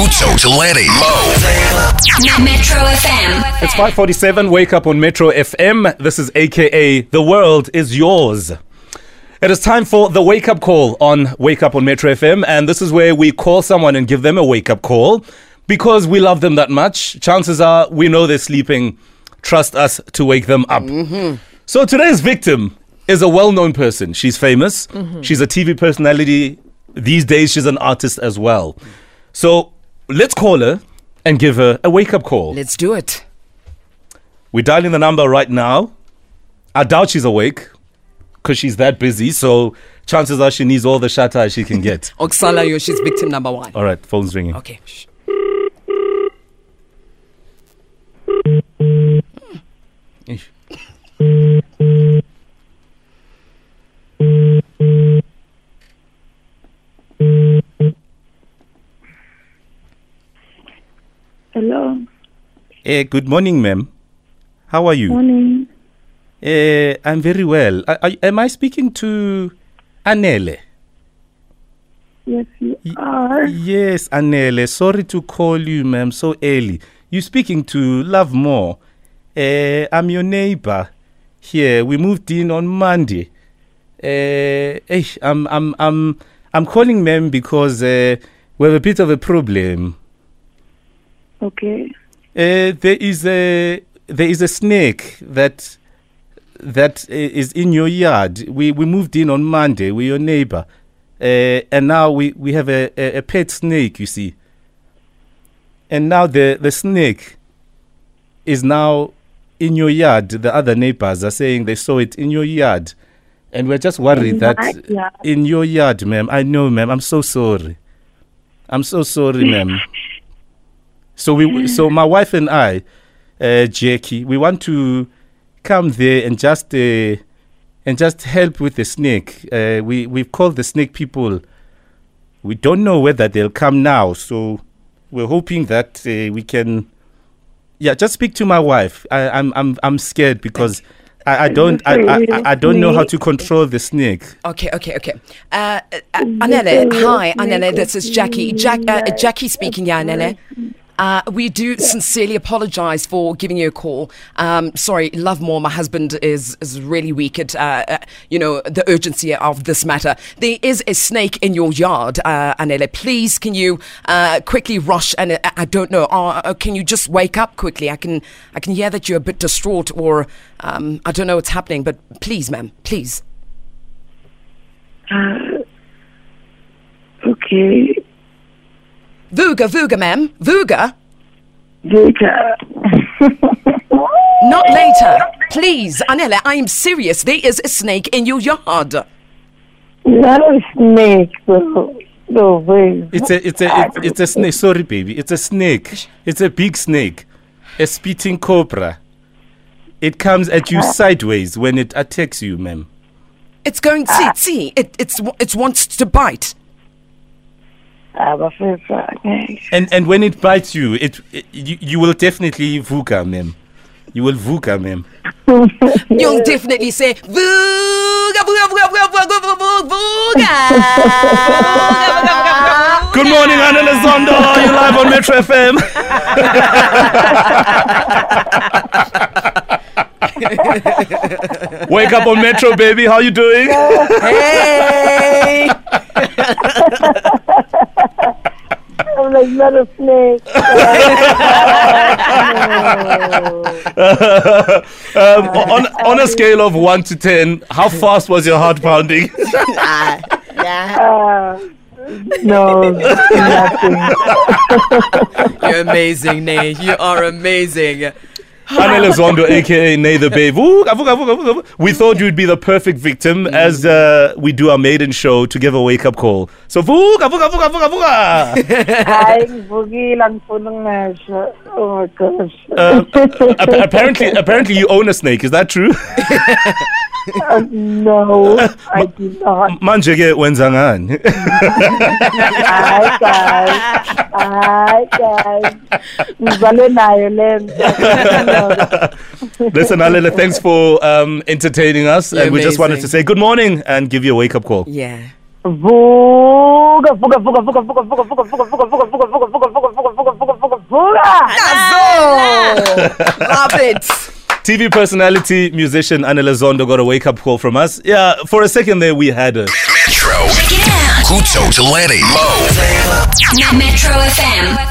Maputo to Letty. Mo. Metro FM. It's 547. Wake up on Metro FM. This is AKA The World is Yours. It is time for the wake up call on Wake Up on Metro FM. And this is where we call someone and give them a wake up call because we love them that much. Chances are we know they're sleeping. Trust us to wake them up. Mm-hmm. So today's victim is a well known person. She's famous. Mm-hmm. She's a TV personality. These days, she's an artist as well. So let's call her and give her a wake up call. Let's do it. We're dialing the number right now. I doubt she's awake because she's that busy. So chances are she needs all the shatter she can get. Oksala yo, she's victim number one. all right, phone's ringing. Okay. shh. Hello. Eh, good morning, ma'am. How are you? Morning. Eh, I'm very well. I, I, am I speaking to Anele? Yes, you are. Yes, Anele. Sorry to call you, ma'am, so early. You're speaking to Lovemore. Uh, I'm your neighbor here. We moved in on Monday. Uh, eh, I'm, I'm, I'm, I'm calling, ma'am, because uh, we have a bit of a problem. Okay. Uh, there is a there is a snake that that uh, in your yard. We we moved in on Monday. We're your neighbor, uh, and now we, we have a, a, a pet snake. You see, and now the the snake is now in your yard. The other neighbors are saying they saw it in your yard, and we're just worried In that in your yard, ma'am. I know, ma'am. I'm so sorry. I'm so sorry, ma'am. So we, so my wife and I, uh, Jackie, we want to come there and just uh, and just help with the snake. Uh, we we've called the snake people. We don't know whether they'll come now, so we're hoping that uh, we can. Yeah, just speak to my wife. I, I'm I'm I'm scared because I, I don't I, I, I- I don't know how to control the snake. Okay, okay, okay. Uh, uh, Anele, hi, Anele. This is Jackie. Jack, uh, uh, Jackie speaking. Yeah, Anele. Uh, we do sincerely apologise for giving you a call. Um, sorry, Lovemore. My husband is is really weak at uh, uh, you know the urgency of this matter. There is a snake in your yard, uh, Anele. Please, can you uh, quickly rush? And uh, I don't know. Can you just wake up quickly? I can I can hear that you're a bit distraught, or um, I don't know what's happening. But please, ma'am, please. Okay. Vuga, Vuga, ma'am. Vuga. Vika. Not later. Please, Anele, I am serious. There is a snake in your yard. Not a snake, though. No way. It's a it's a it's, it's a snake. Sorry, baby. It's a snake. It's a big snake, a spitting cobra. It comes at you ah. sideways when it attacks you, ma'am. It's going, see, see, it, it's, it wants to bite. I'm afraid for okay. Ah, and and when it bites you, it, it you, you will definitely vuka, ma'am. You will vuka, ma'am. You'll definitely say, Vuga, Vuga, Vuga, Vuga, Vuga, Vuga, Vuga. Good morning, Anele Zondo. You're live on Metro FM. Wake up on Metro, baby. How you doing? Hey! I'm like, not a snake. um, on on a scale of one to ten, how fast was your heart pounding? Uh, no, nothing. You're amazing, Ney. You are amazing. Anele Zondo, aka Ney the Bae. We thought you'd be the perfect victim as uh, we do our maiden show to give a wake up call. So vuka, vuka, vuka, vuka, vuka. Ay, bugil punong nasa. Oh my gosh. Uh, apparently, apparently you own a snake. Is that true? Uh, no, I did not. Manje ke wenza ngani? Hi guys. Hi guys. Ngizale nayo le nto. Listen, Anele, thanks for um, entertaining us. You're and we just wanted to say good morning and give you a wake up call. Yeah. Vuka, vuka, vuka, vuka, vuka, vuka, vuka, vuka, vuka, vuka, vuka, vuka, vuka, vuka, vuka, vuka, vuka, vuka, vuka. Love it. TV personality, musician Anele Zondo got a wake up call from us. Yeah, for a second there we had her. Metro. Kuto Talenti. Mo. Metro FM.